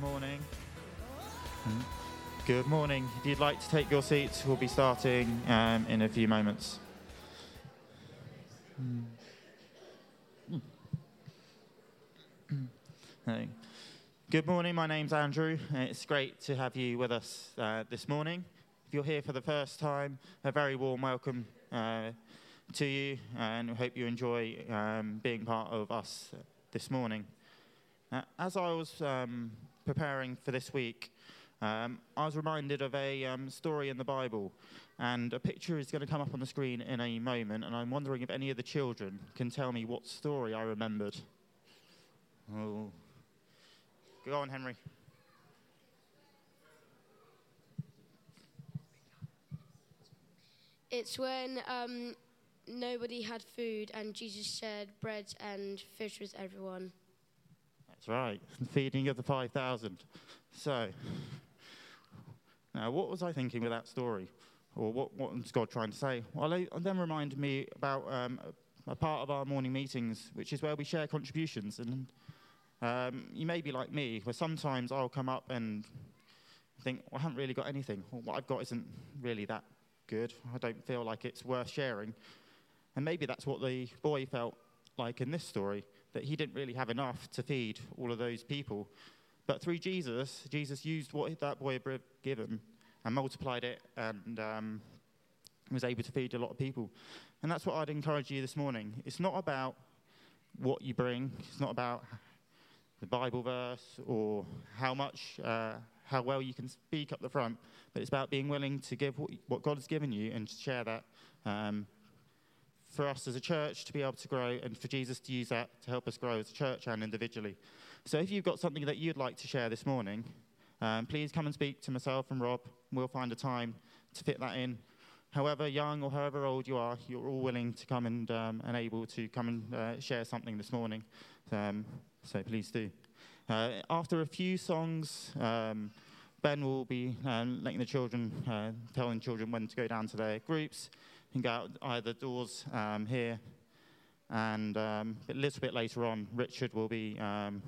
morning. Good morning. If you'd like to take your seats, we'll be starting um, in a few moments. Hey. Good morning. My name's Andrew. It's great to have you with us uh, this morning. If you're here for the first time, a very warm welcome uh, to you, and we hope you enjoy um, being part of us this morning. Uh, as I was um, preparing for this week, um, I was reminded of a um, story in the Bible, and a picture is going to come up on the screen in a moment, and I'm wondering if any of the children can tell me what story I remembered. Oh. Go on, Henry. It's when um, nobody had food and Jesus shared bread and fish with everyone. Right, the feeding of the 5,000. So, now what was I thinking with that story? Or what, what was God trying to say? Well, it then reminded me about um, a, a part of our morning meetings, which is where we share contributions. And um, you may be like me, where sometimes I'll come up and think, well, I haven't really got anything. Or what I've got isn't really that good. I don't feel like it's worth sharing. And maybe that's what the boy felt like in this story, that he didn't really have enough to feed all of those people. But through Jesus, Jesus used what that boy had given and multiplied it and um, was able to feed a lot of people. And that's what I'd encourage you this morning. It's not about what you bring, it's not about the Bible verse or how much, uh, how well you can speak up the front, but it's about being willing to give what, God has given you and to share that um, for us as a church to be able to grow and for Jesus to use that to help us grow as a church and individually. So if you've got something that you'd like to share this morning, um, please come and speak to myself and Rob. We'll find a time to fit that in. However young or however old you are, you're all willing to come and, um, and able to come and uh, share something this morning. Um, so please do. Uh, after a few songs, um, Ben will be um, letting the children, uh, telling children when to go down to their groups and go out either doors um, here. And um, a little bit later on, Richard will be um,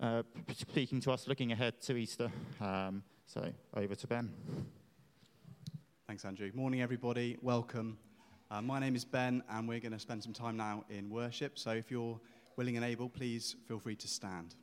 uh, speaking to us, looking ahead to Easter. Um, so over to Ben. Thanks, Andrew. Morning, everybody. Welcome. Uh, my name is Ben, and we're going to spend some time now in worship. So if you're willing and able, please feel free to stand.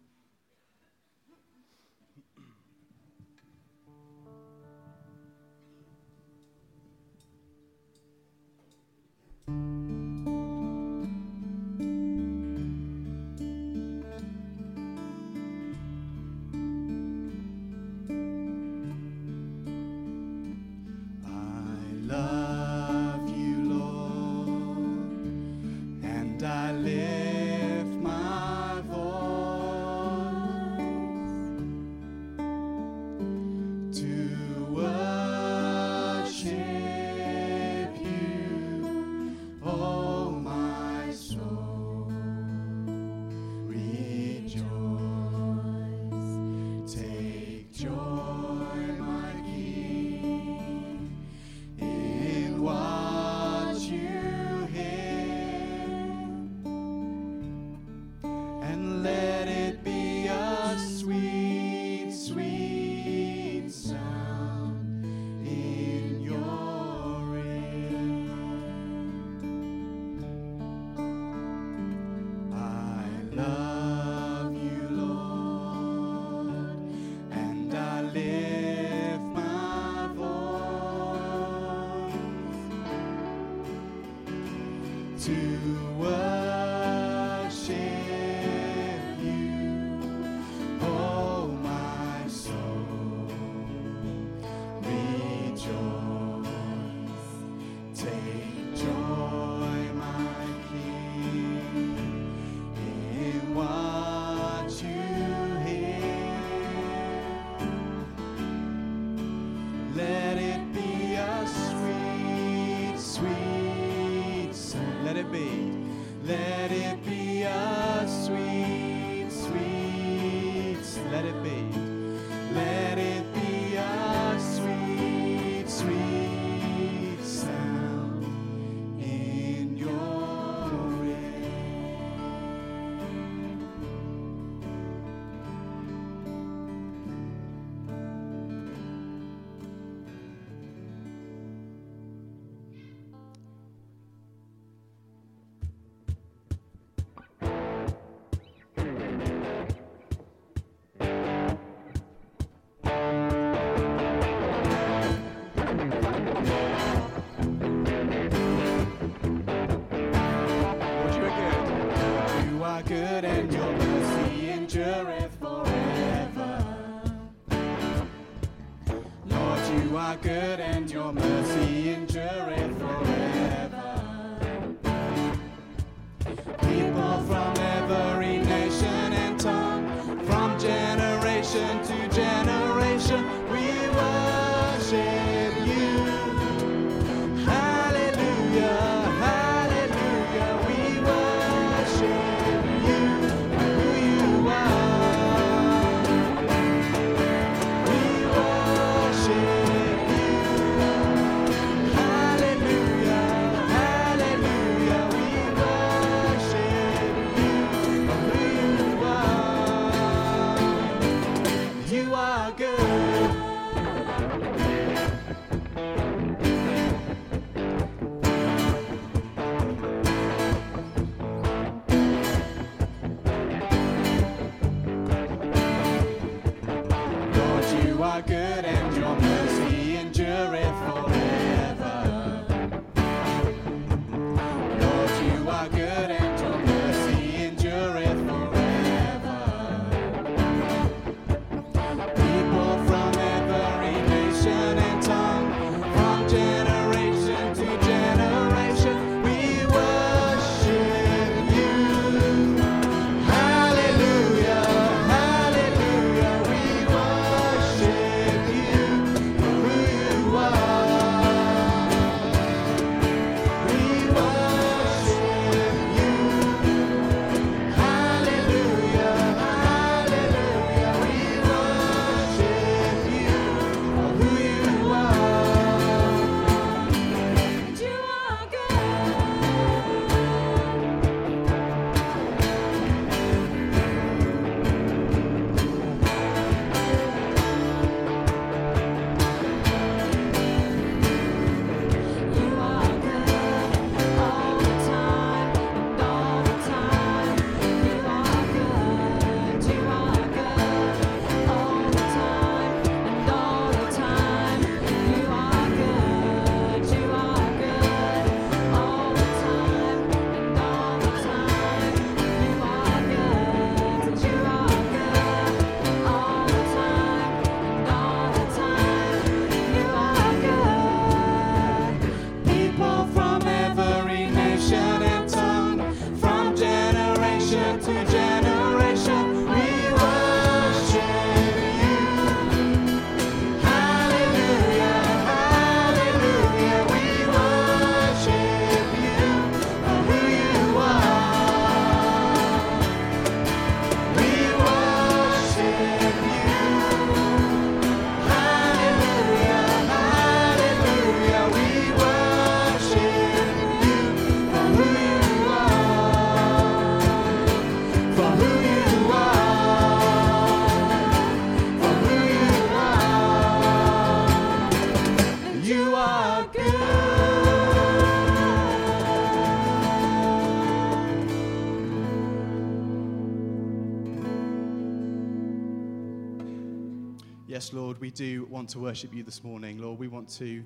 Lord, we do want to worship you this morning. Lord, we want to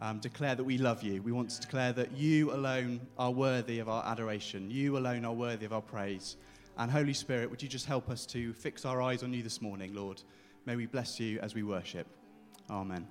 um, declare that we love you. We want to declare that you alone are worthy of our adoration. You alone are worthy of our praise. And Holy Spirit, would you just help us to fix our eyes on you this morning, Lord? May we bless you as we worship. Amen.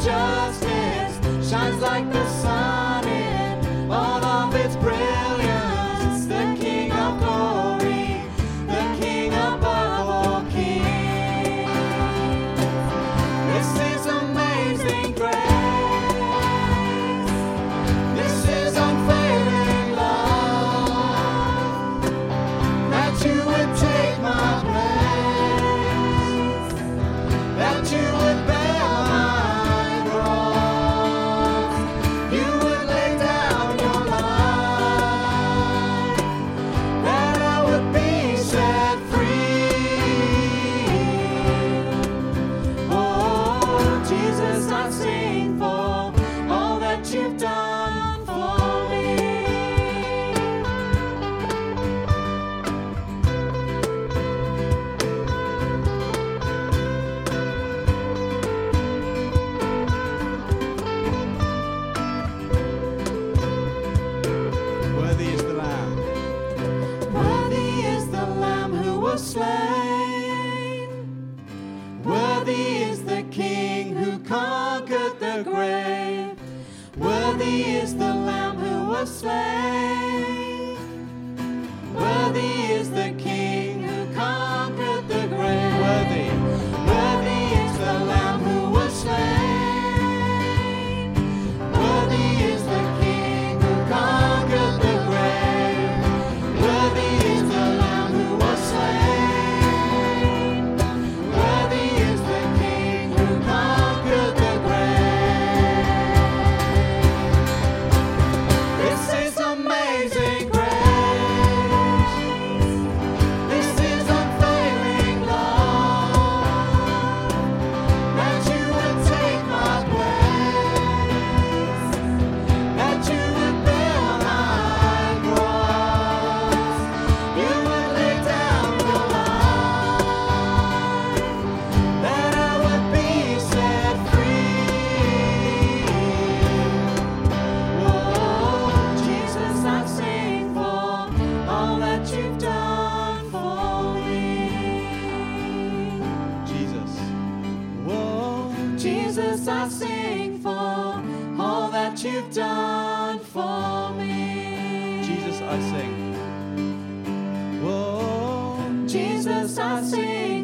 justice shines like the sun. Jesus, I sing for all that you've done for me. Jesus, I sing. Whoa. Jesus, I sing.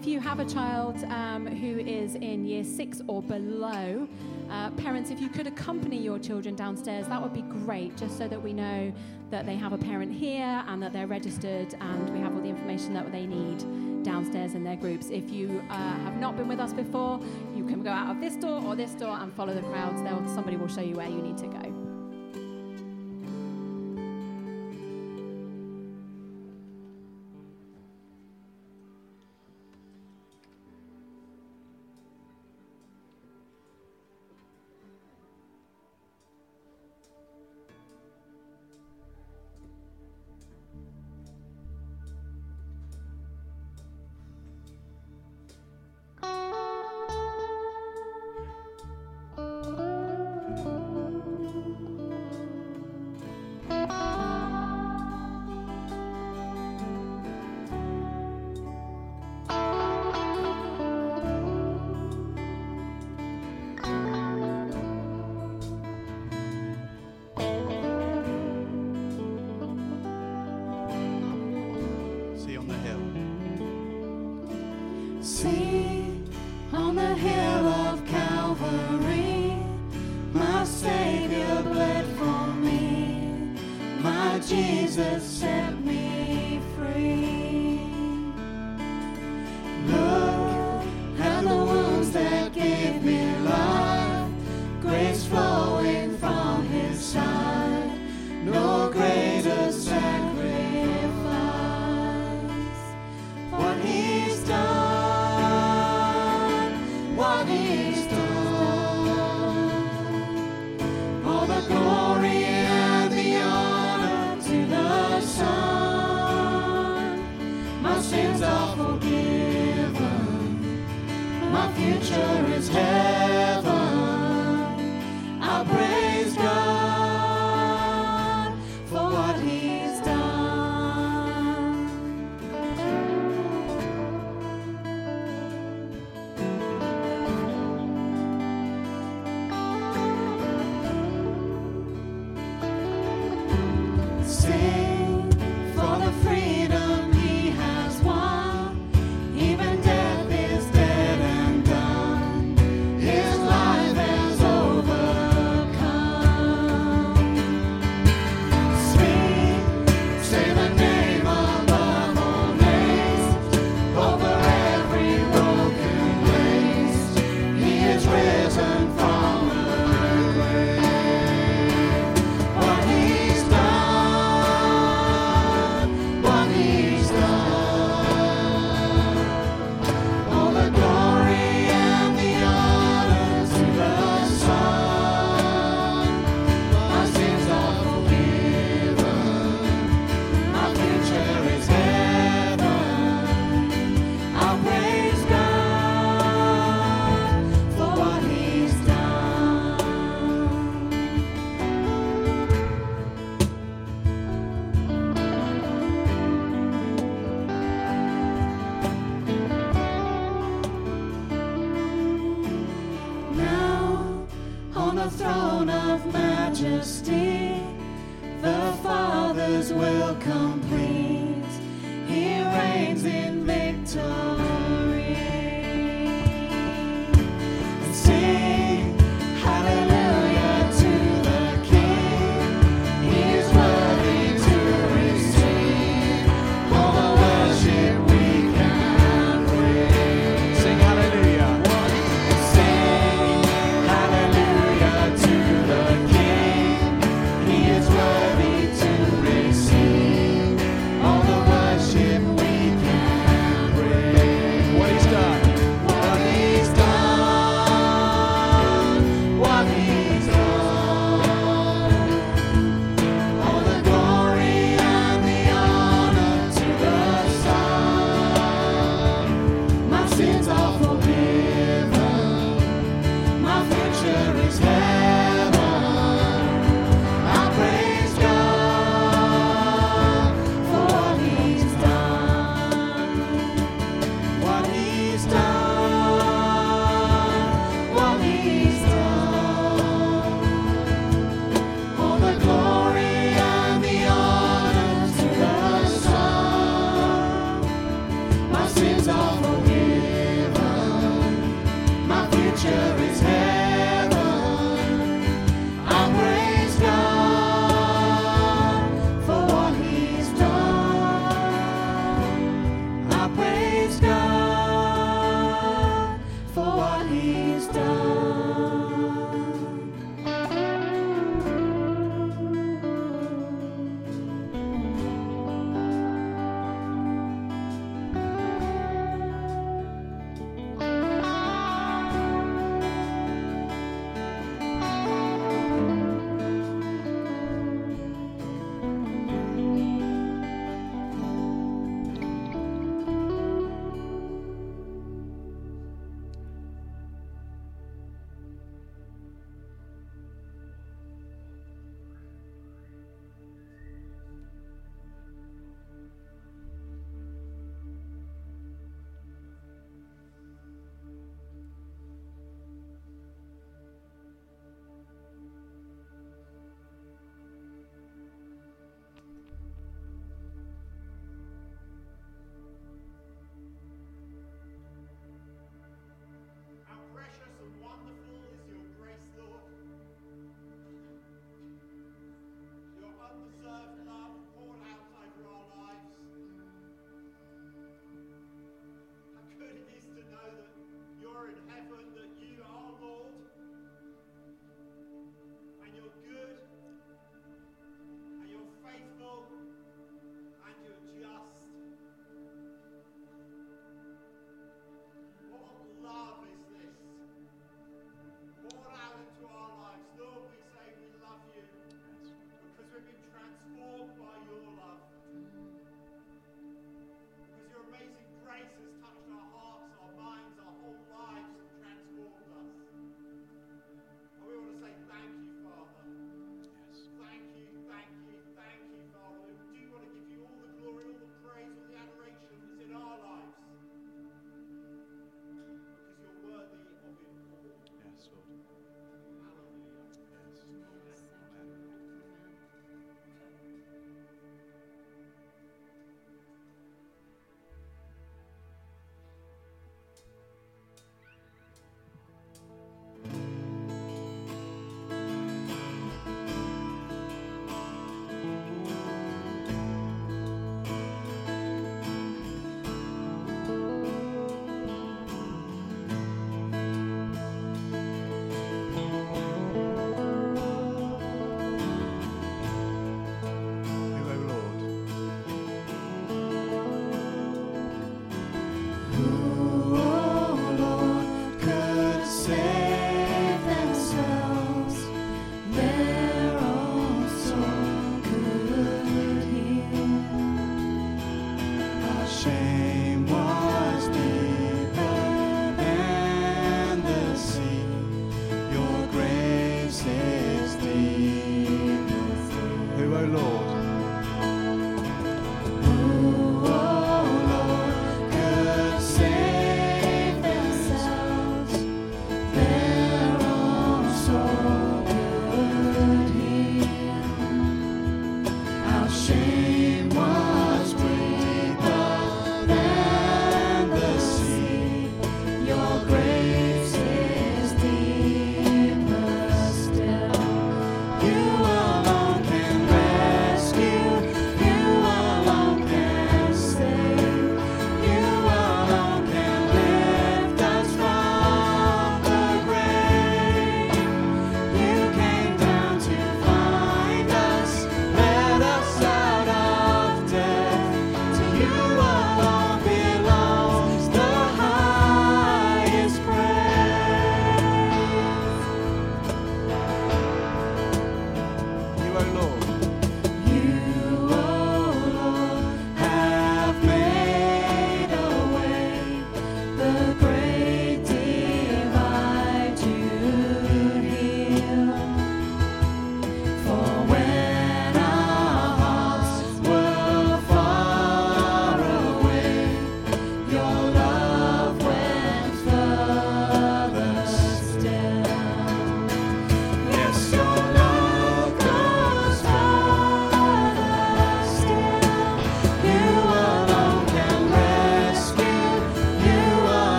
If you have a child um, who is in year six or below, uh, parents, if you could accompany your children downstairs, that would be great, just so that we know that they have a parent here and that they're registered and we have all the information that they need downstairs in their groups. If you uh, have not been with us before, you can go out of this door or this door and follow the crowds. They'll, somebody will show you where you need to go.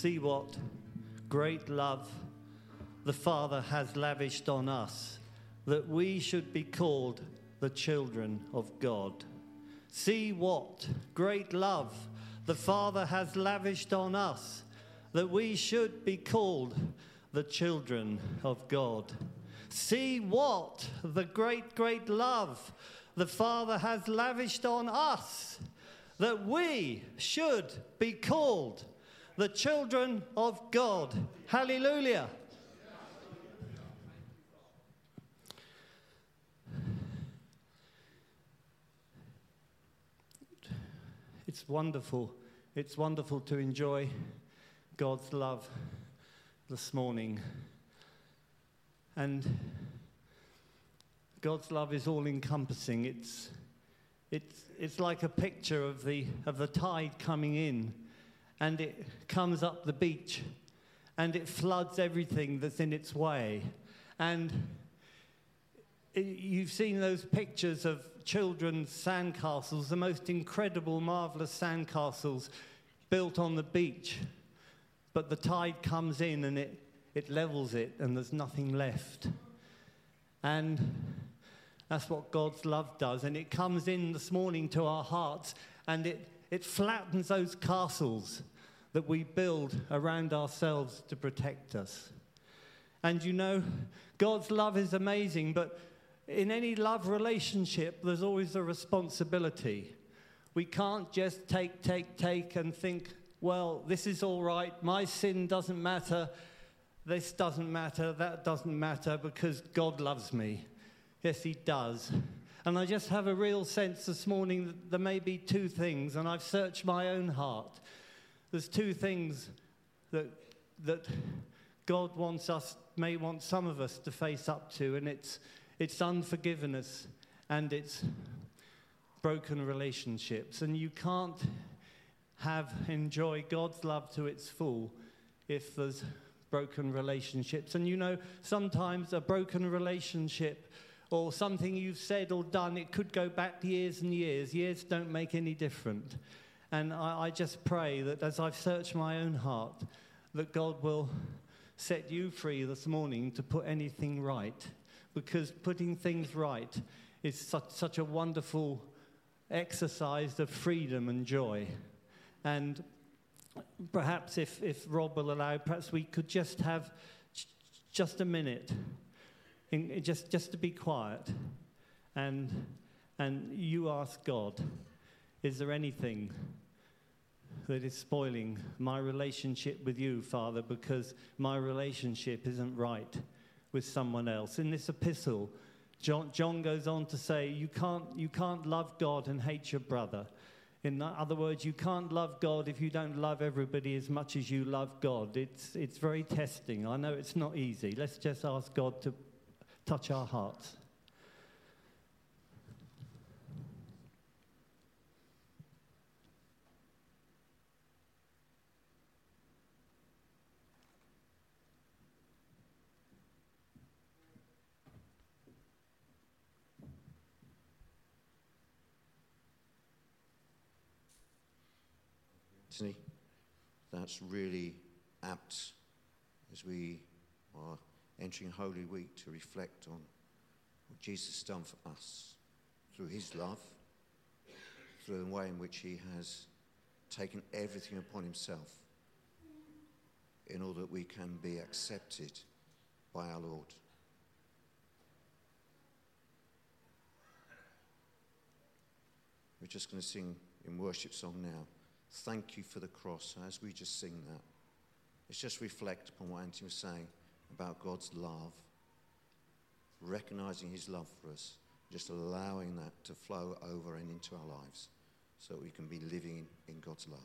See what great love the Father has lavished on us, that we should be called the children of God. See what great love the Father has lavished on us, that we should be called the children of God. See what the great, great love the Father has lavished on us, that we should be called the children of God. Hallelujah. It's wonderful. It's wonderful to enjoy God's love this morning. And God's love is all encompassing. It's, it's, it's like a picture of the, of the tide coming in, and it comes up the beach, and it floods everything that's in its way. And you've seen those pictures of children's sandcastles, the most incredible, marvelous sandcastles built on the beach. But the tide comes in and it, it levels it, and there's nothing left. And that's what God's love does. And it comes in this morning to our hearts and it, it flattens those castles that we build around ourselves to protect us. And you know, God's love is amazing, but in any love relationship, there's always a responsibility. We can't just take, take, take and think, well, this is all right, my sin doesn't matter, this doesn't matter, that doesn't matter because God loves me. Yes, He does. And I just have a real sense this morning that there may be two things, and I've searched my own heart. There's two things that, that God wants us, may want some of us to face up to, and it's, it's unforgiveness and it's broken relationships. And you can't have enjoy God's love to its full if there's broken relationships. And you know, sometimes a broken relationship or something you've said or done, it could go back years and years. Years don't make any difference. And I, I just pray that as I've searched my own heart, that God will set you free this morning to put anything right. Because putting things right is such, such a wonderful exercise of freedom and joy. And perhaps if, if Rob will allow, perhaps we could just have just a minute, in, just, just to be quiet. And, and you ask God, is there anything that is spoiling my relationship with you, Father, because my relationship isn't right with someone else? In this epistle, John, John goes on to say, you can't, you can't love God and hate your brother. In other words, you can't love God if you don't love everybody as much as you love God. It's, it's very testing. I know it's not easy. Let's just ask God to touch our hearts. That's really apt as we are entering Holy Week to reflect on what Jesus has done for us through his love, through the way in which he has taken everything upon himself in order that we can be accepted by our Lord. We're just going to sing in worship song now. Thank you for the cross. As we just sing that, let's just reflect upon what Anthony was saying about God's love, recognizing his love for us, just allowing that to flow over and into our lives so we can be living in, God's love.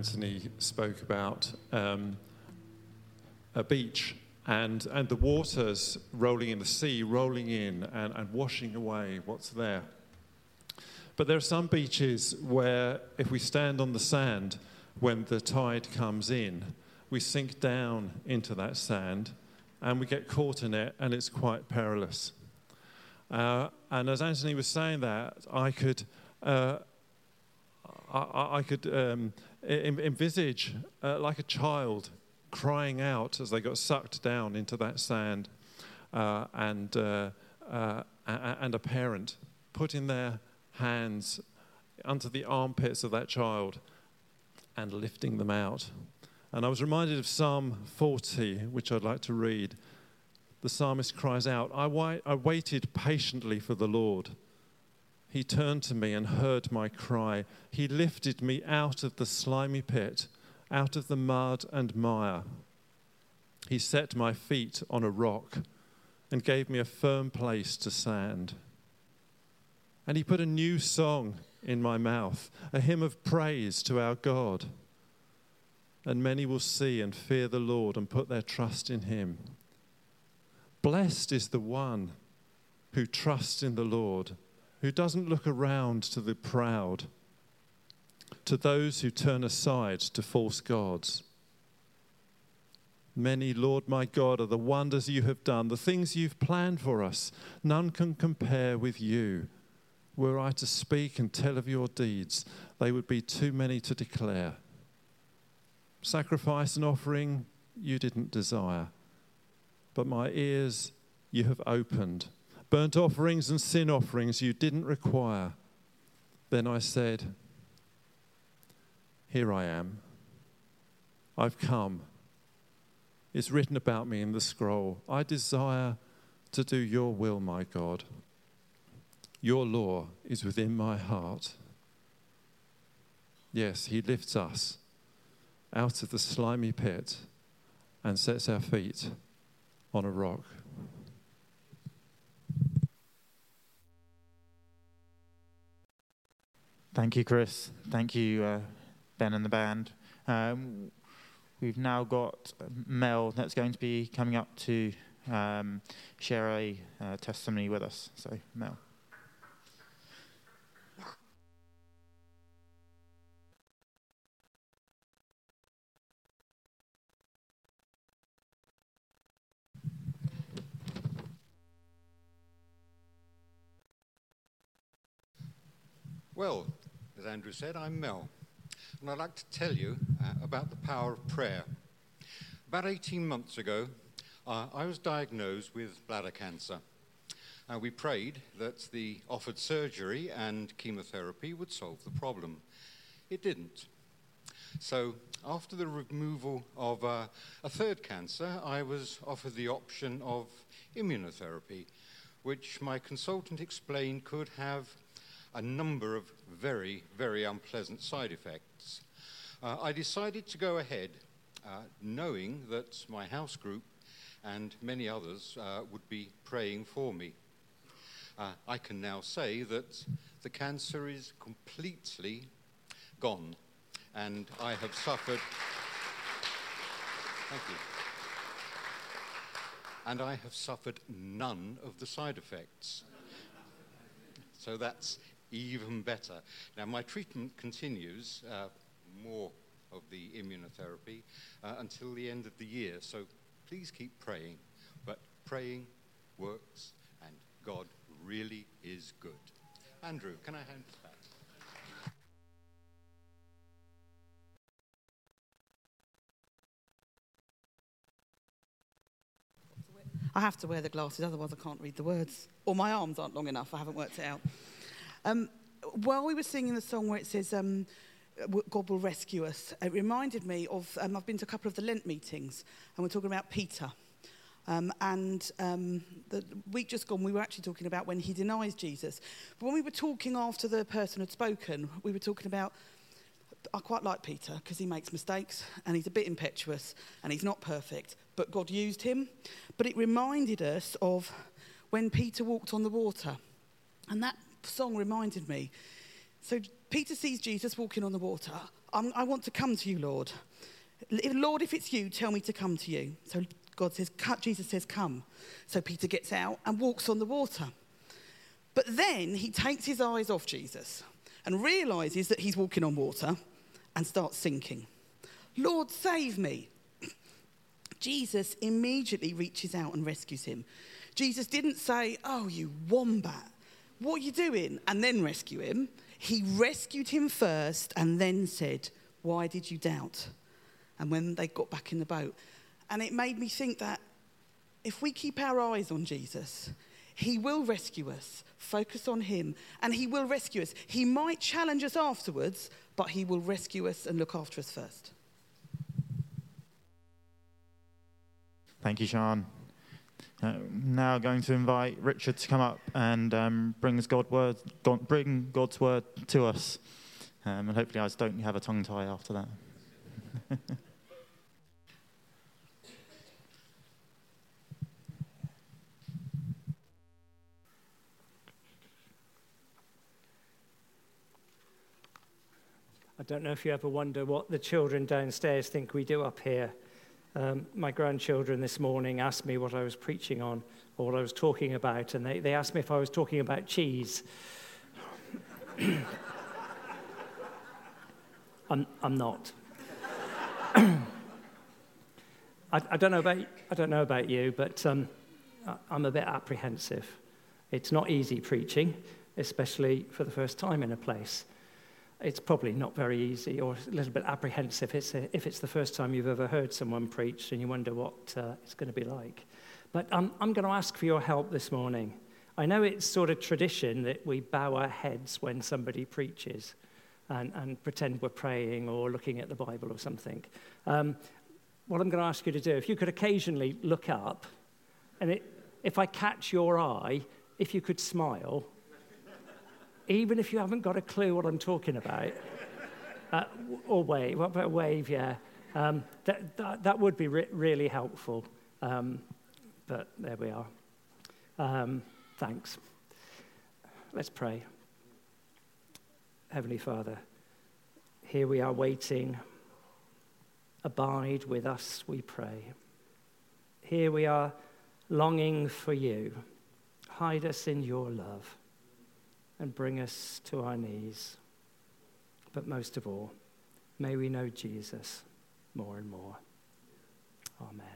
Anthony spoke about um, a beach and, and the waters rolling in, the sea rolling in and, and washing away what's there. But there are some beaches where, if we stand on the sand when the tide comes in, we sink down into that sand and we get caught in it, and it's quite perilous. Uh, and as Anthony was saying that, I could, uh, I, I could um, envisage uh, like a child crying out as they got sucked down into that sand, uh, and uh, uh, and a parent putting their hands under the armpits of that child and lifting them out. And I was reminded of Psalm 40, which I'd like to read. The psalmist cries out, I, I waited patiently for the Lord. He turned to me and heard my cry. He lifted me out of the slimy pit, out of the mud and mire. He set my feet on a rock and gave me a firm place to stand. And he put a new song in my mouth, a hymn of praise to our God. And many will see and fear the Lord and put their trust in him. Blessed is the one who trusts in the Lord, who doesn't look around to the proud, to those who turn aside to false gods. Many, Lord my God, are the wonders you have done, the things you've planned for us. None can compare with you. Were I to speak and tell of your deeds, they would be too many to declare. Sacrifice and offering you didn't desire, but my ears you have opened. Burnt offerings and sin offerings you didn't require. Then I said, Here I am. I've come. It's written about me in the scroll. I desire to do your will, my God. Your law is within my heart. Yes, He lifts us out of the slimy pit and sets our feet on a rock. Thank you, Chris. Thank you, uh, Ben and the band. Um, we've now got Mel that's going to be coming up to um, share a uh, testimony with us. So, Mel. Well, as Andrew said, I'm Mel, and I'd like to tell you uh, about the power of prayer. About 18 months ago, uh, I was diagnosed with bladder cancer. Uh, we prayed that the offered surgery and chemotherapy would solve the problem. It didn't. So, after the removal of uh, a third cancer, I was offered the option of immunotherapy, which my consultant explained could have a number of very, very unpleasant side effects. Uh, I decided to go ahead, uh, knowing that my house group and many others uh, would be praying for me. Uh, I can now say that the cancer is completely gone, and I have suffered. Thank you. And I have suffered none of the side effects. So that's even better. Now, my treatment continues, uh, more of the immunotherapy, uh, until the end of the year. So please keep praying. But praying works, and God really is good. Andrew, can I hand this back? I have to wear the glasses, otherwise I can't read the words. Or my arms aren't long enough, I haven't worked it out. Um, while we were singing the song where it says, um, God will rescue us, it reminded me of, um, I've been to a couple of the Lent meetings, and we're talking about Peter. Um, and um, the week just gone, we were actually talking about when he denies Jesus. But when we were talking after the person had spoken, we were talking about I quite like Peter because he makes mistakes and he's a bit impetuous and he's not perfect, but God used him. But it reminded us of when Peter walked on the water. And that song reminded me. So Peter sees Jesus walking on the water. I'm, I want to come to you, Lord. Lord, if it's you, tell me to come to you. So God says, Jesus says, come. So Peter gets out and walks on the water. But then he takes his eyes off Jesus and realizes that he's walking on water and starts sinking. Lord, save me. Jesus immediately reaches out and rescues him. Jesus didn't say, Oh, you wombat, what are you doing? And then rescue him. He rescued him first and then said, Why did you doubt? And when they got back in the boat. And it made me think that if we keep our eyes on Jesus, he will rescue us. Focus on him, and he will rescue us. He might challenge us afterwards, but he will rescue us and look after us first. Thank you, Sean. Uh, now going to invite Richard to come up and um, bring, God word, God, bring God's word to us. Um, and hopefully I don't have a tongue tie after that. I don't know if you ever wonder what the children downstairs think we do up here. Um, my grandchildren this morning asked me what I was preaching on or what I was talking about, and they, they asked me if I was talking about cheese. I'm, I'm not. I, I, don't know about, I don't know about you, but um, I- I'm a bit apprehensive. It's not easy preaching, especially for the first time in a place it's probably not very easy or a little bit apprehensive if it's, if it's the first time you've ever heard someone preach and you wonder what uh, it's going to be like. But um, I'm going to ask for your help this morning. I know it's sort of tradition that we bow our heads when somebody preaches and, and pretend we're praying or looking at the Bible or something. Um, what I'm going to ask you to do, if you could occasionally look up, and it, if I catch your eye, if you could smile, even if you haven't got a clue what I'm talking about, uh, or wave, what about wave, yeah. Um, that, that, that would be re- really helpful. Um, but there we are. Um, thanks. Let's pray. Heavenly Father, Here we are waiting. Abide with us, we pray. Here we are longing for you. Hide us in your love and bring us to our knees. But most of all, may we know Jesus more and more. Amen.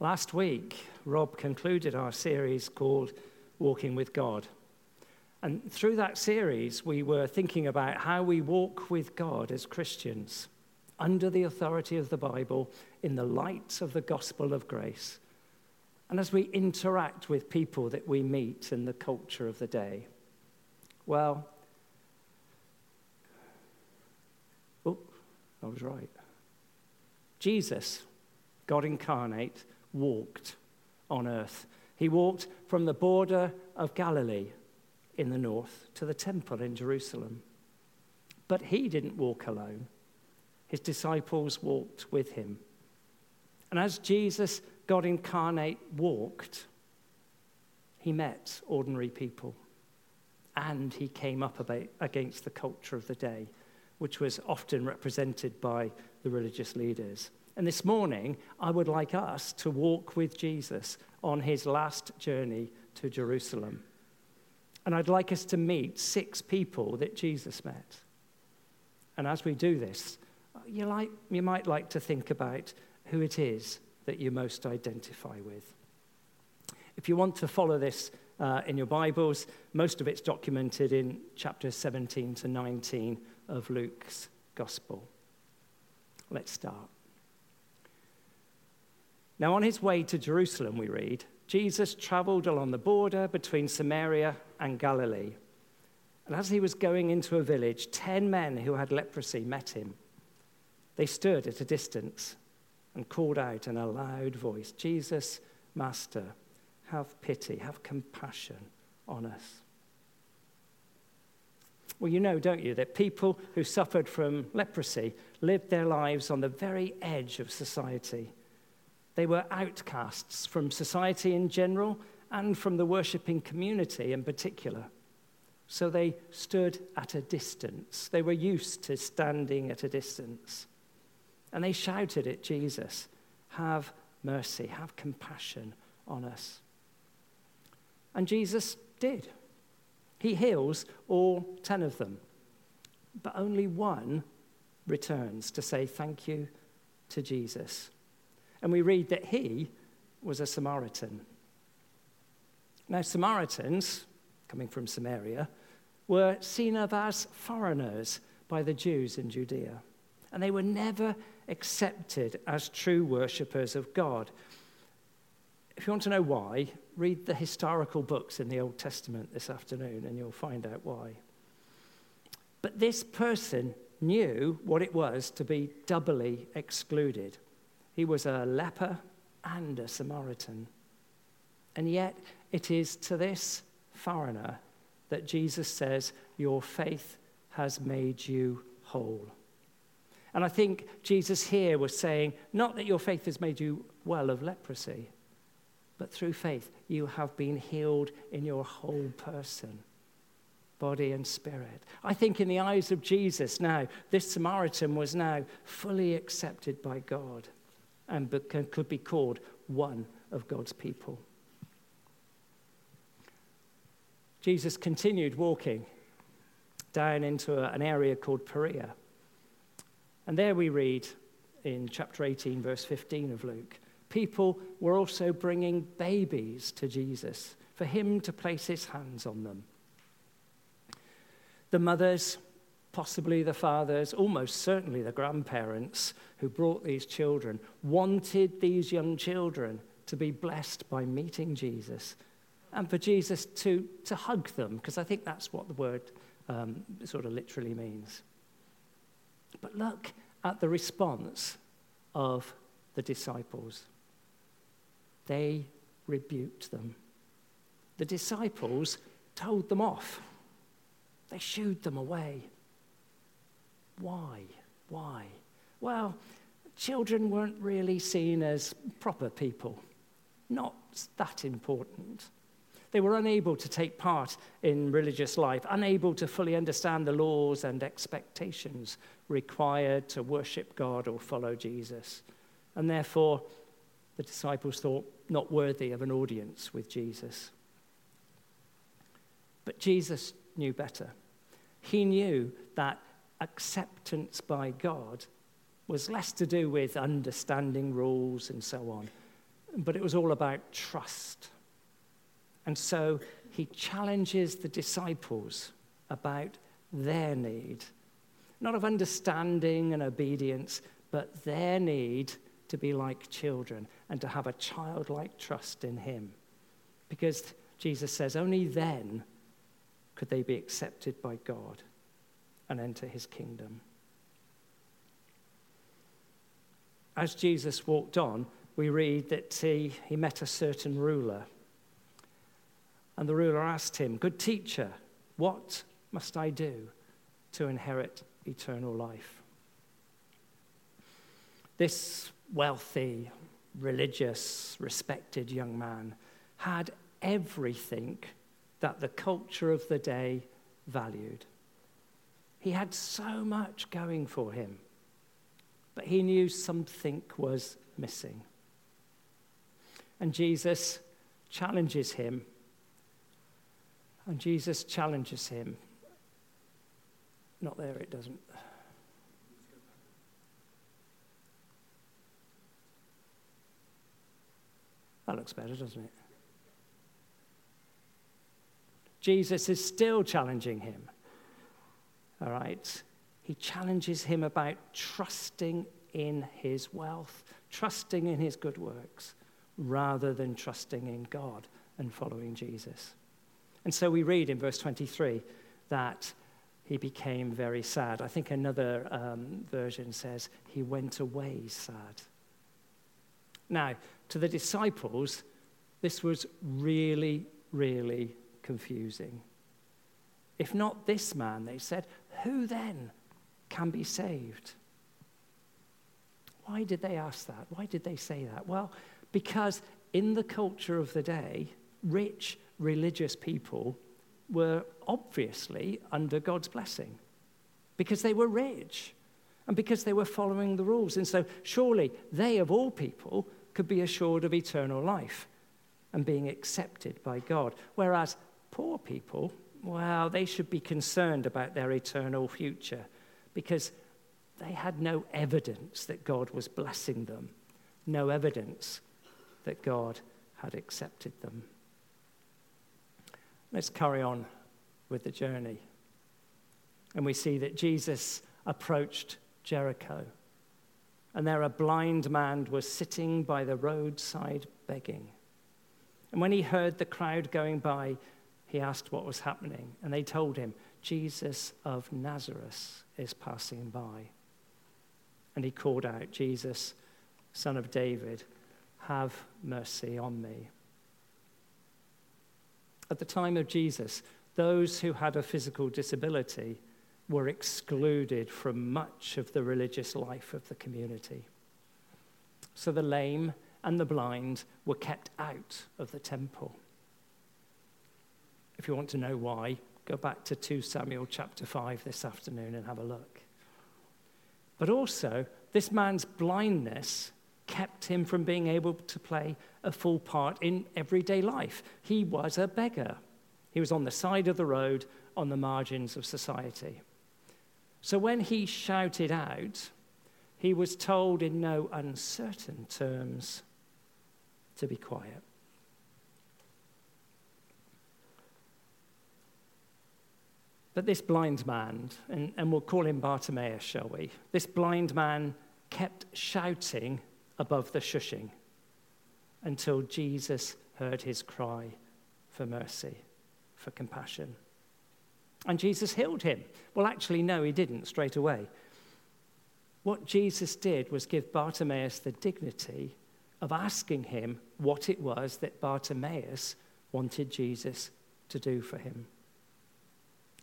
Last week, Rob concluded our series called Walking with God. And through that series, we were thinking about how we walk with God as Christians under the authority of the Bible in the light of the gospel of grace. And as we interact with people that we meet in the culture of the day. Well, oh, I was right. Jesus, God incarnate, walked on earth. He walked from the border of Galilee in the north to the temple in Jerusalem. But he didn't walk alone, his disciples walked with him. And as Jesus, God incarnate, walked, he met ordinary people. And he came up against the culture of the day, which was often represented by the religious leaders. And this morning, I would like us to walk with Jesus on his last journey to Jerusalem. And I'd like us to meet six people that Jesus met. And as we do this, you, like, you might like to think about who it is that you most identify with. If you want to follow this uh, in your Bibles, most of it's documented in chapters 17 to 19 of Luke's Gospel. Let's start. Now, on his way to Jerusalem, we read, Jesus traveled along the border between Samaria and Galilee. And as he was going into a village, ten men who had leprosy met him. They stood at a distance and called out in a loud voice, Jesus, Master, have pity, have compassion on us. Well, you know, don't you, that people who suffered from leprosy lived their lives on the very edge of society. They were outcasts from society in general and from the worshipping community in particular. So they stood at a distance. They were used to standing at a distance. And they shouted at Jesus, Have mercy, have compassion on us. And Jesus did. He heals all ten of them. But only one returns to say thank you to Jesus. And we read that he was a Samaritan. Now, Samaritans, coming from Samaria, were seen of as foreigners by the Jews in Judea. And they were never accepted as true worshippers of God. If you want to know why, read the historical books in the Old Testament this afternoon and you'll find out why. But this person knew what it was to be doubly excluded. He was a leper and a Samaritan. And yet, it is to this foreigner that Jesus says, Your faith has made you whole. And I think Jesus here was saying, not that your faith has made you well of leprosy, but through faith you have been healed in your whole person, body and spirit. I think in the eyes of Jesus now, this Samaritan was now fully accepted by God and could be called one of God's people. Jesus continued walking down into an area called Perea. And there we read in chapter 18, verse 15 of Luke people were also bringing babies to Jesus for him to place his hands on them. The mothers, possibly the fathers, almost certainly the grandparents who brought these children, wanted these young children to be blessed by meeting Jesus and for Jesus to, to hug them, because I think that's what the word um, sort of literally means. But look at the response of the disciples. They rebuked them. The disciples told them off. They shooed them away. Why? Why? Well, children weren't really seen as proper people, not that important. They were unable to take part in religious life, unable to fully understand the laws and expectations required to worship God or follow Jesus. And therefore, the disciples thought not worthy of an audience with Jesus. But Jesus knew better. He knew that acceptance by God was less to do with understanding rules and so on, but it was all about trust. And so he challenges the disciples about their need, not of understanding and obedience, but their need to be like children and to have a childlike trust in him. Because Jesus says only then could they be accepted by God and enter his kingdom. As Jesus walked on, we read that he, he met a certain ruler. And the ruler asked him, Good teacher, what must I do to inherit eternal life? This wealthy, religious, respected young man had everything that the culture of the day valued. He had so much going for him, but he knew something was missing. And Jesus challenges him. And Jesus challenges him. Not there, it doesn't. That looks better, doesn't it? Jesus is still challenging him. All right? He challenges him about trusting in his wealth, trusting in his good works, rather than trusting in God and following Jesus. And so we read in verse 23 that he became very sad. I think another um, version says he went away sad. Now, to the disciples, this was really, really confusing. If not this man, they said, who then can be saved? Why did they ask that? Why did they say that? Well, because in the culture of the day, rich religious people were obviously under God's blessing because they were rich and because they were following the rules. And so, surely they, of all people, could be assured of eternal life and being accepted by God. Whereas poor people, well, they should be concerned about their eternal future because they had no evidence that God was blessing them, no evidence that God had accepted them. Let's carry on with the journey. And we see that Jesus approached Jericho. And there a blind man was sitting by the roadside begging. And when he heard the crowd going by, he asked what was happening. And they told him, Jesus of Nazareth is passing by. And he called out, Jesus, son of David, have mercy on me. At the time of Jesus, those who had a physical disability were excluded from much of the religious life of the community. So the lame and the blind were kept out of the temple. If you want to know why, go back to 2 Samuel chapter 5 this afternoon and have a look. But also, this man's blindness kept him from being able to play a full part in everyday life. He was a beggar. He was on the side of the road, on the margins of society. So when he shouted out, he was told in no uncertain terms to be quiet. But this blind man, and, and we'll call him Bartimaeus, shall we? This blind man kept shouting above the shushing until Jesus heard his cry for mercy, for compassion. And Jesus healed him. Well, actually, no, he didn't straight away. What Jesus did was give Bartimaeus the dignity of asking him what it was that Bartimaeus wanted Jesus to do for him.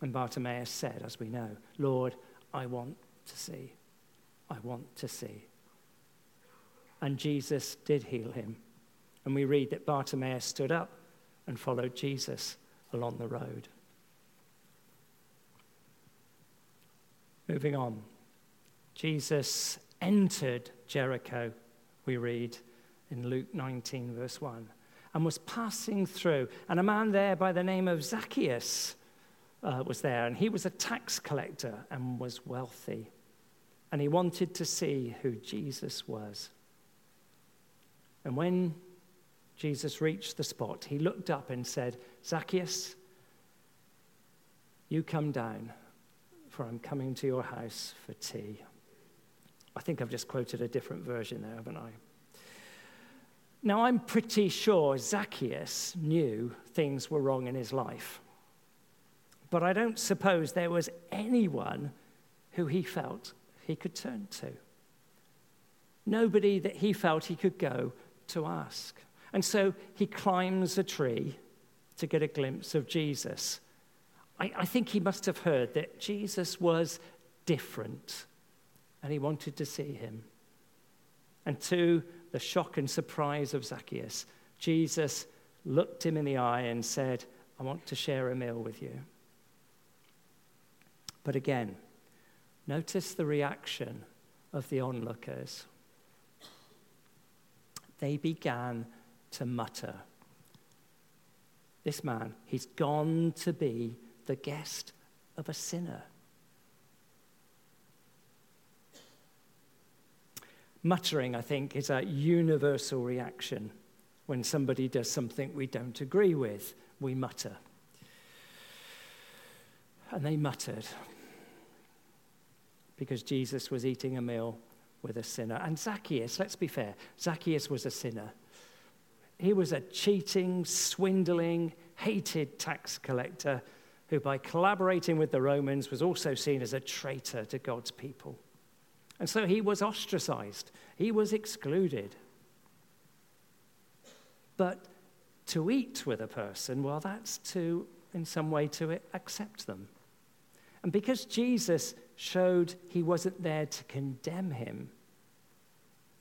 And Bartimaeus said, as we know, Lord, I want to see. I want to see. And Jesus did heal him. And we read that Bartimaeus stood up, and followed Jesus along the road. Moving on. Jesus entered Jericho, we read in Luke 19, verse 1, and was passing through. And a man there by the name of Zacchaeus uh, was there, and he was a tax collector and was wealthy. And he wanted to see who Jesus was. And when Jesus reached the spot, he looked up and said, Zacchaeus, you come down, for I'm coming to your house for tea. I think I've just quoted a different version there, haven't I? Now, I'm pretty sure Zacchaeus knew things were wrong in his life. But I don't suppose there was anyone who he felt he could turn to. Nobody that he felt he could go to ask. And so he climbs a tree to get a glimpse of Jesus. I, I think he must have heard that Jesus was different and he wanted to see him. And to the shock and surprise of Zacchaeus, Jesus looked him in the eye and said, I want to share a meal with you. But again, notice the reaction of the onlookers. They began to mutter. This man, he's gone to be the guest of a sinner. Muttering, I think, is a universal reaction. When somebody does something we don't agree with, we mutter. And they muttered because Jesus was eating a meal with a sinner. And Zacchaeus, let's be fair, Zacchaeus was a sinner. He was a cheating, swindling, hated tax collector who, by collaborating with the Romans, was also seen as a traitor to God's people. And so he was ostracized, he was excluded. But to eat with a person, well, that's to, in some way, to accept them. And because Jesus showed he wasn't there to condemn him,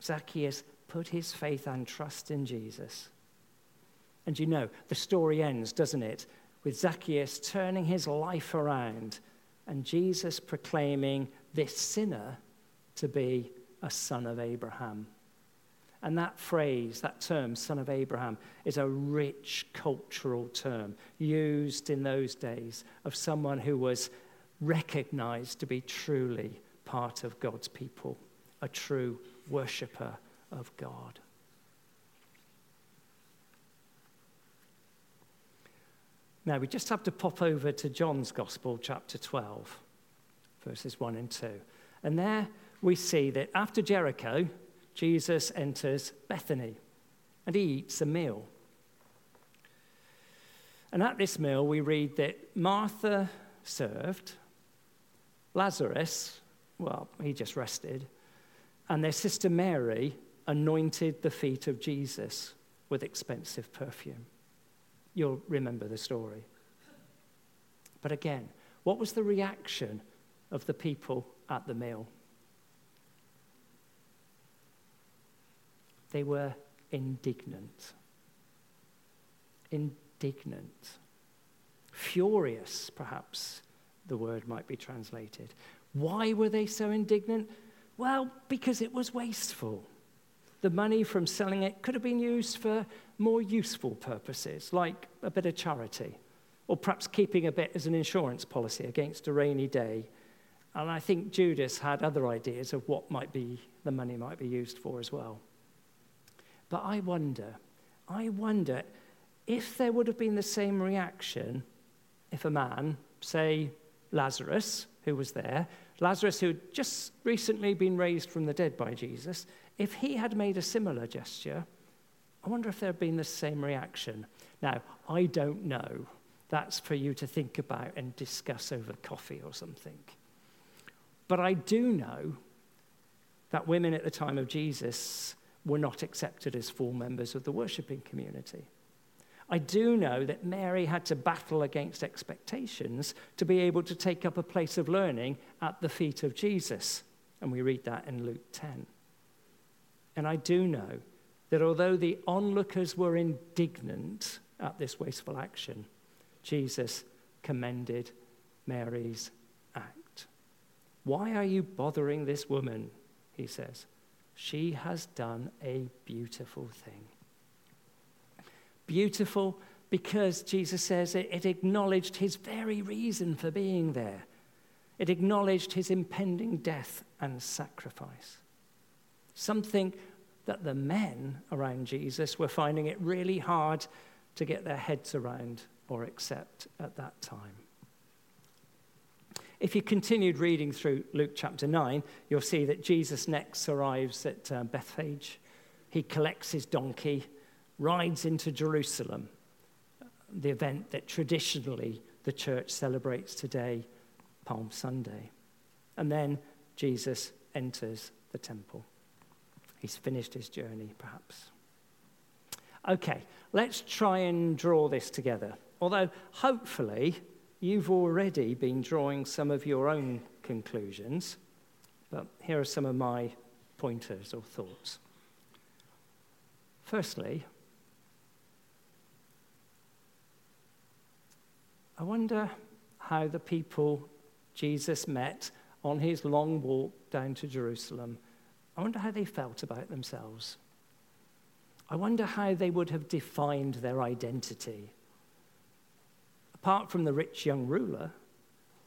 Zacchaeus put his faith and trust in Jesus. And you know, the story ends, doesn't it, with Zacchaeus turning his life around and Jesus proclaiming this sinner to be a son of Abraham. And that phrase, that term, son of Abraham, is a rich cultural term used in those days of someone who was recognized to be truly part of God's people, a true worshiper of God. Now, we just have to pop over to John's Gospel, chapter 12, verses 1 and 2. And there we see that after Jericho, Jesus enters Bethany and he eats a meal. And at this meal, we read that Martha served, Lazarus, well, he just rested, and their sister Mary anointed the feet of Jesus with expensive perfume. You'll remember the story. But again, what was the reaction of the people at the meal? They were indignant. Indignant. Furious, perhaps the word might be translated. Why were they so indignant? Well, because it was wasteful. The money from selling it could have been used for more useful purposes, like a bit of charity, or perhaps keeping a bit as an insurance policy against a rainy day. And I think Judas had other ideas of what might be the money might be used for as well. But I wonder, I wonder if there would have been the same reaction if a man, say Lazarus, who was there, Lazarus, who had just recently been raised from the dead by Jesus, if he had made a similar gesture, I wonder if there had been the same reaction. Now, I don't know. That's for you to think about and discuss over coffee or something. But I do know that women at the time of Jesus were not accepted as full members of the worshipping community. I do know that Mary had to battle against expectations to be able to take up a place of learning at the feet of Jesus. And we read that in Luke 10. And I do know that although the onlookers were indignant, at this wasteful action, Jesus commended Mary's act. Why are you bothering this woman? He says. She has done a beautiful thing. Beautiful because Jesus says it, it acknowledged his very reason for being there. It acknowledged his impending death and sacrifice. Something that the men around Jesus were finding it really hard to get their heads around or accept at that time. If you continued reading through Luke chapter 9, you'll see that Jesus next arrives at uh, Bethphage. He collects his donkey, rides into Jerusalem, the event that traditionally the church celebrates today, Palm Sunday. And then Jesus enters the temple. He's finished his journey, perhaps. Okay, let's try and draw this together. Although, hopefully, you've already been drawing some of your own conclusions, but here are some of my pointers or thoughts. Firstly, I wonder how the people Jesus met on his long walk down to Jerusalem, I wonder how they felt about themselves. I wonder how they would have defined their identity. Apart from the rich young ruler,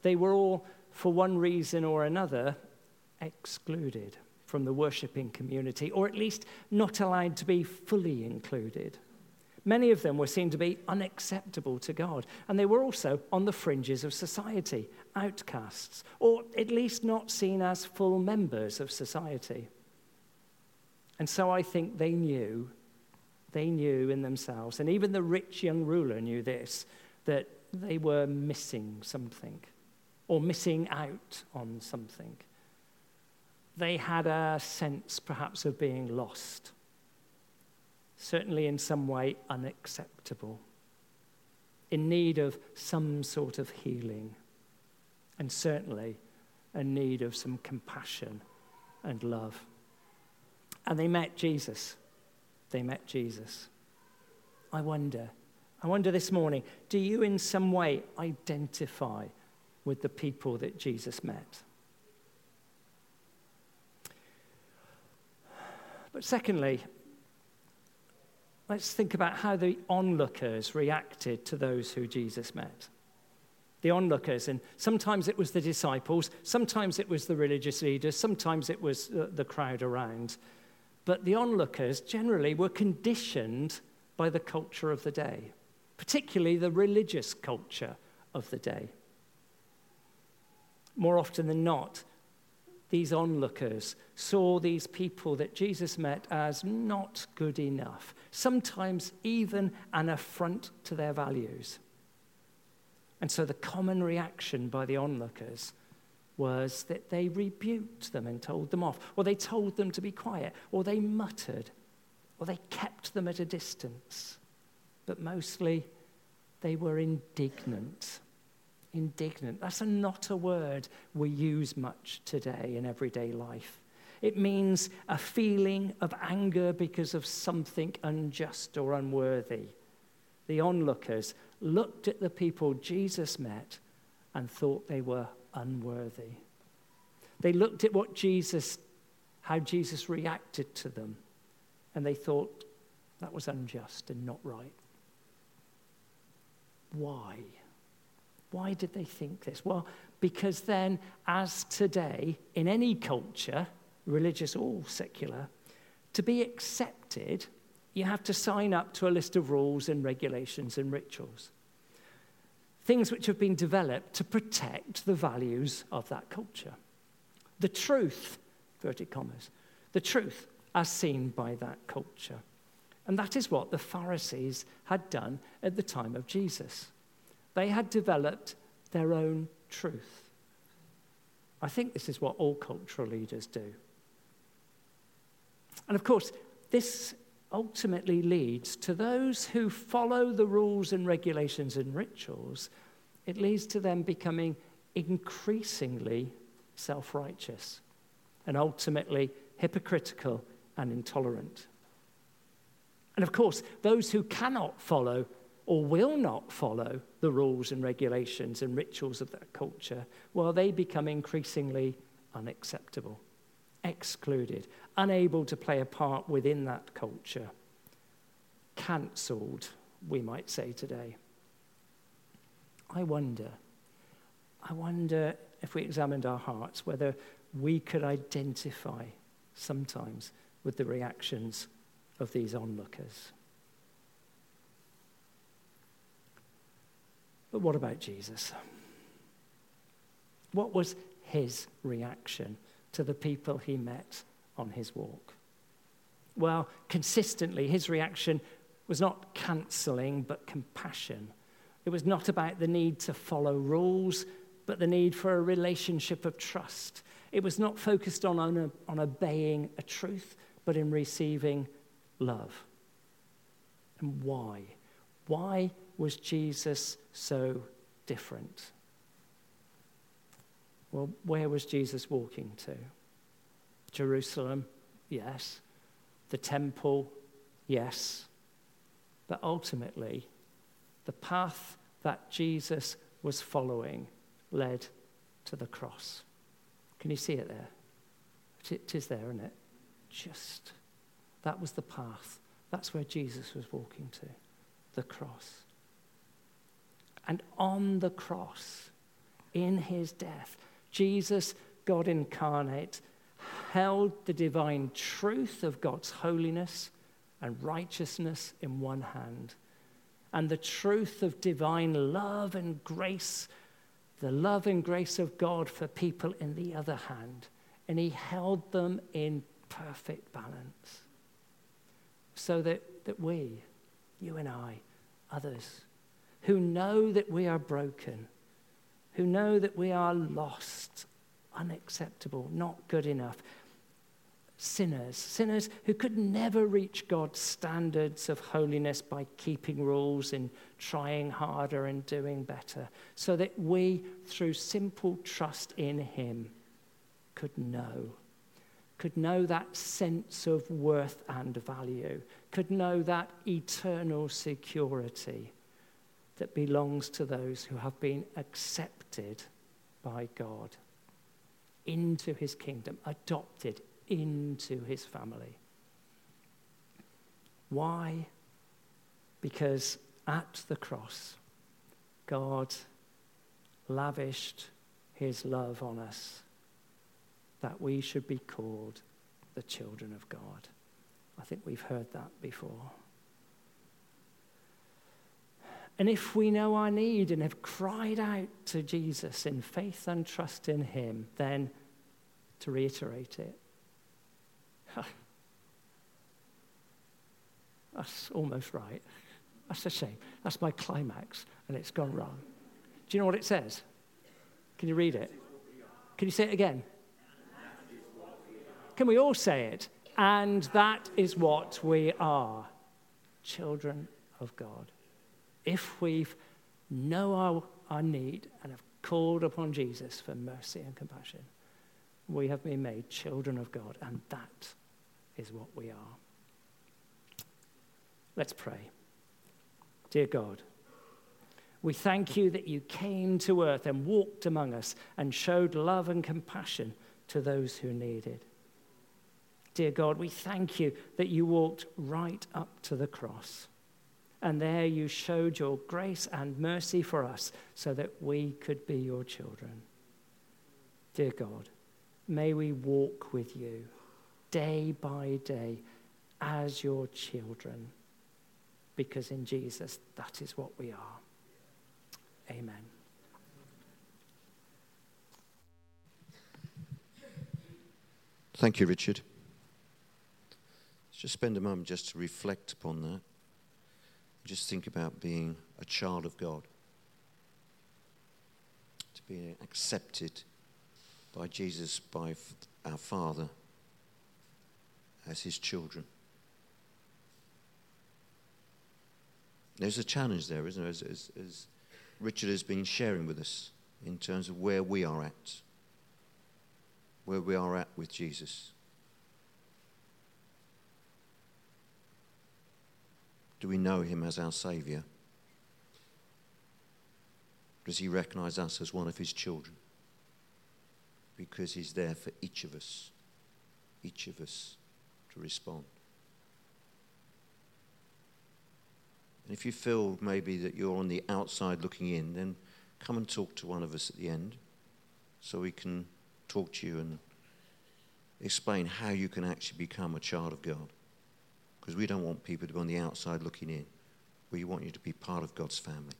they were all, for one reason or another, excluded from the worshipping community, or at least not allowed to be fully included. Many of them were seen to be unacceptable to God, and they were also on the fringes of society, outcasts, or at least not seen as full members of society. And so I think they knew, they knew in themselves, and even the rich young ruler knew this, that they were missing something, or missing out on something. They had a sense, perhaps, of being lost certainly in some way unacceptable, in need of some sort of healing, and certainly a need of some compassion and love. And they met Jesus. They met Jesus. I wonder, I wonder this morning, do you in some way identify with the people that Jesus met? But secondly, Let's think about how the onlookers reacted to those who Jesus met. The onlookers, and sometimes it was the disciples, sometimes it was the religious leaders, sometimes it was the crowd around. But the onlookers generally were conditioned by the culture of the day, particularly the religious culture of the day. More often than not, these onlookers saw these people that Jesus met as not good enough, sometimes even an affront to their values. And so the common reaction by the onlookers was that they rebuked them and told them off, or they told them to be quiet, or they muttered, or they kept them at a distance. But mostly they were indignant indignant. That's a, not a word we use much today in everyday life. It means a feeling of anger because of something unjust or unworthy. The onlookers looked at the people Jesus met and thought they were unworthy. They looked at what Jesus, how Jesus reacted to them, and they thought that was unjust and not right. Why? Why did they think this? Well, because then, as today, in any culture, religious or secular, to be accepted, you have to sign up to a list of rules and regulations and rituals. Things which have been developed to protect the values of that culture. The truth, inverted commas, the truth as seen by that culture. And that is what the Pharisees had done at the time of Jesus. They had developed their own truth. I think this is what all cultural leaders do. And of course, this ultimately leads to those who follow the rules and regulations and rituals, it leads to them becoming increasingly self righteous and ultimately hypocritical and intolerant. And of course, those who cannot follow or will not follow the rules and regulations and rituals of that culture, well, they become increasingly unacceptable, excluded, unable to play a part within that culture, cancelled, we might say today. I wonder, I wonder if we examined our hearts whether we could identify sometimes with the reactions of these onlookers. But what about Jesus? What was his reaction to the people he met on his walk? Well, consistently, his reaction was not cancelling, but compassion. It was not about the need to follow rules, but the need for a relationship of trust. It was not focused on, on, on obeying a truth, but in receiving love. And why? Why was Jesus so different? Well, where was Jesus walking to? Jerusalem, yes. The temple, yes. But ultimately, the path that Jesus was following led to the cross. Can you see it there? It is there, isn't it? Just. That was the path. That's where Jesus was walking to the cross. And on the cross, in his death, Jesus, God incarnate, held the divine truth of God's holiness and righteousness in one hand, and the truth of divine love and grace, the love and grace of God for people in the other hand. And he held them in perfect balance so that, that we, you and I, others, who know that we are broken, who know that we are lost, unacceptable, not good enough, sinners, sinners who could never reach God's standards of holiness by keeping rules and trying harder and doing better, so that we, through simple trust in Him, could know. Could know that sense of worth and value, could know that eternal security that belongs to those who have been accepted by God into his kingdom, adopted into his family. Why? Because at the cross, God lavished his love on us that we should be called the children of God. I think we've heard that before. And if we know our need and have cried out to Jesus in faith and trust in him, then to reiterate it, That's almost right. That's a shame. That's my climax, and it's gone wrong. Do you know what it says? Can you read it? Can you say it again? Can we all say it? And that is what we are children of God. If we know our, our need and have called upon Jesus for mercy and compassion, we have been made children of God, and that is what we are. Let's pray. Dear God, we thank you that you came to earth and walked among us and showed love and compassion to those who needed. Dear God, we thank you that you walked right up to the cross. And there you showed your grace and mercy for us so that we could be your children. Dear God, may we walk with you day by day as your children, because in Jesus, that is what we are. Amen. Thank you, Richard. Let's just spend a moment just to reflect upon that. Just think about being a child of God, to be accepted by Jesus, by our Father, as His children. There's a challenge there, isn't there, as, as, as Richard has been sharing with us in terms of where we are at, where we are at with Jesus. Do we know him as our Saviour? Does he recognize us as one of his children? Because he's there for each of us, each of us to respond. And if you feel maybe that you're on the outside looking in, then come and talk to one of us at the end so we can talk to you and explain how you can actually become a child of God. Because we don't want people to be on the outside looking in. We want you to be part of God's family.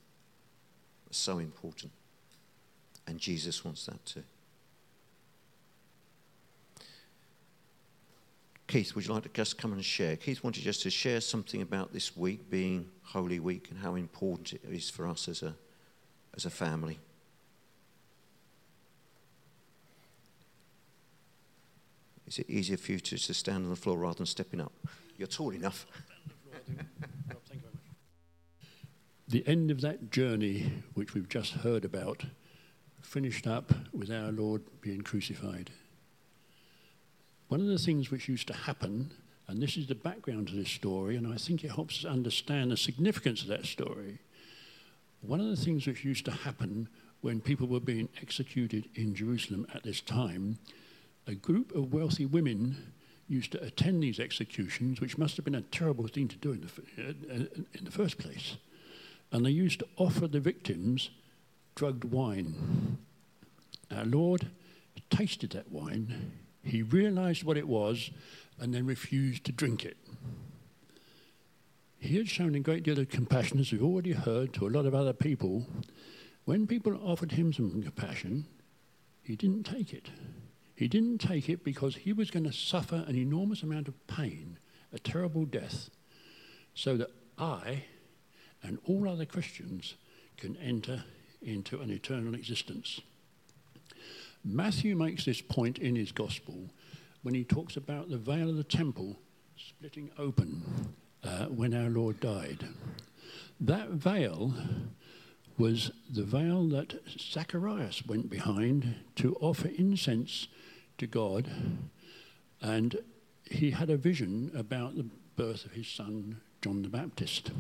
It's so important. And Jesus wants that too. Keith, would you like to just come and share? Keith wanted just to share something about this week being Holy Week and how important it is for us as a, as a family. Is it easier for you to, stand on the floor rather than stepping up? You're tall enough. The end of that journey, which we've just heard about, finished up with our Lord being crucified. One of the things which used to happen, and this is the background to this story, and I think it helps us understand the significance of that story. One of the things which used to happen when people were being executed in Jerusalem at this time, a group of wealthy women used to attend these executions, which must have been a terrible thing to do in the, uh, uh, in the first place. And they used to offer the victims drugged wine. Our Lord tasted that wine, he realized what it was, and then refused to drink it. He had shown a great deal of compassion, as we've already heard, to a lot of other people. When people offered him some compassion, he didn't take it. He didn't take it because he was going to suffer an enormous amount of pain, a terrible death, so that I and all other Christians can enter into an eternal existence. Matthew makes this point in his gospel when he talks about the veil of the temple splitting open uh, when our Lord died. That veil was the veil that Zacharias went behind to offer incense to God, and he had a vision about the birth of his son, John the Baptist.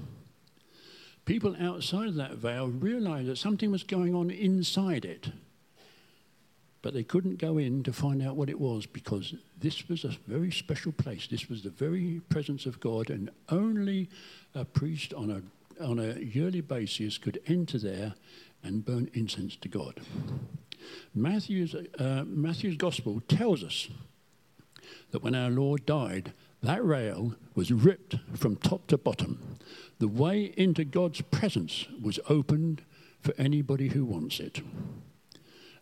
People outside that veil realized that something was going on inside it, but they couldn't go in to find out what it was because this was a very special place. This was the very presence of God, and only a priest on a on a yearly basis could enter there and burn incense to God. Matthew's, uh, Matthew's gospel tells us that when our Lord died, that rail was ripped from top to bottom. The way into God's presence was opened for anybody who wants it.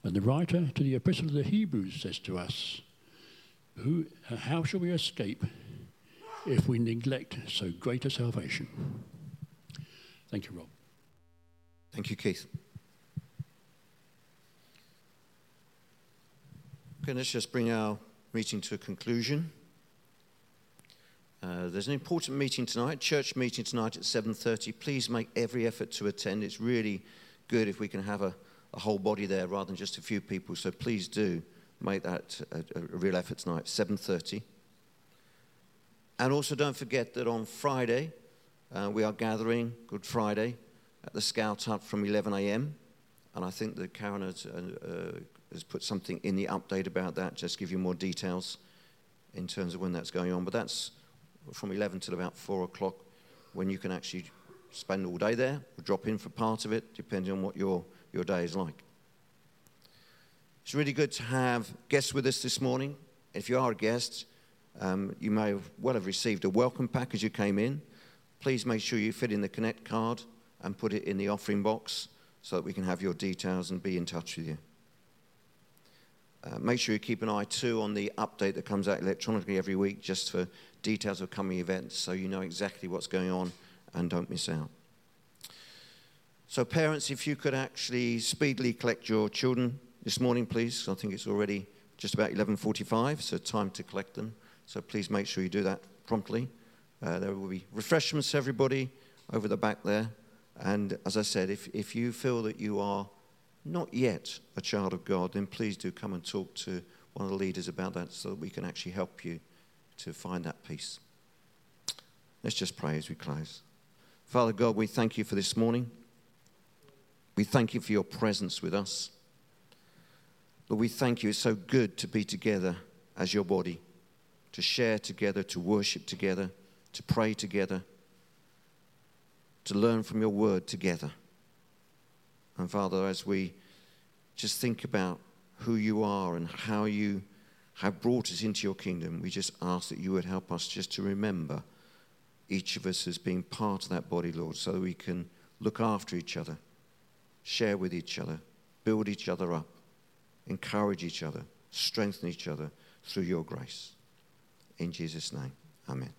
And the writer to the Epistle of the Hebrews says to us, who, How shall we escape if we neglect so great a salvation? Thank you, Rob. Thank you, Keith. Okay, let's just bring our meeting to a conclusion. Uh, there's an important meeting tonight, church meeting tonight at 7.30. Please make every effort to attend. It's really good if we can have a, a whole body there rather than just a few people. So please do make that a, a real effort tonight, 7.30. And also don't forget that on Friday, uh, we are gathering Good Friday at the Scout Hut from 11 a.m. And I think that Karen has, uh, uh, has put something in the update about that, just give you more details in terms of when that's going on. But that's from 11 till about 4 o'clock when you can actually spend all day there or drop in for part of it, depending on what your, your day is like. It's really good to have guests with us this morning. If you are a guest, um, you may well have received a welcome pack as you came in. Please make sure you fill in the Connect card and put it in the offering box so that we can have your details and be in touch with you. Uh, make sure you keep an eye too on the update that comes out electronically every week just for details of coming events so you know exactly what's going on and don't miss out. So, parents, if you could actually speedily collect your children this morning, please. I think it's already just about 11:45, so time to collect them. So please make sure you do that promptly. Uh, there will be refreshments for everybody over the back there. And as I said, if, if you feel that you are not yet a child of God, then please do come and talk to one of the leaders about that so that we can actually help you to find that peace. Let's just pray as we close. Father God, we thank you for this morning. We thank you for your presence with us. Lord, we thank you. It's so good to be together as your body, to share together, to worship together, to pray together, to learn from your word together. And Father, as we just think about who you are and how you have brought us into your kingdom, we just ask that you would help us just to remember each of us as being part of that body, Lord, so that we can look after each other, share with each other, build each other up, encourage each other, strengthen each other through your grace. In Jesus' name, amen.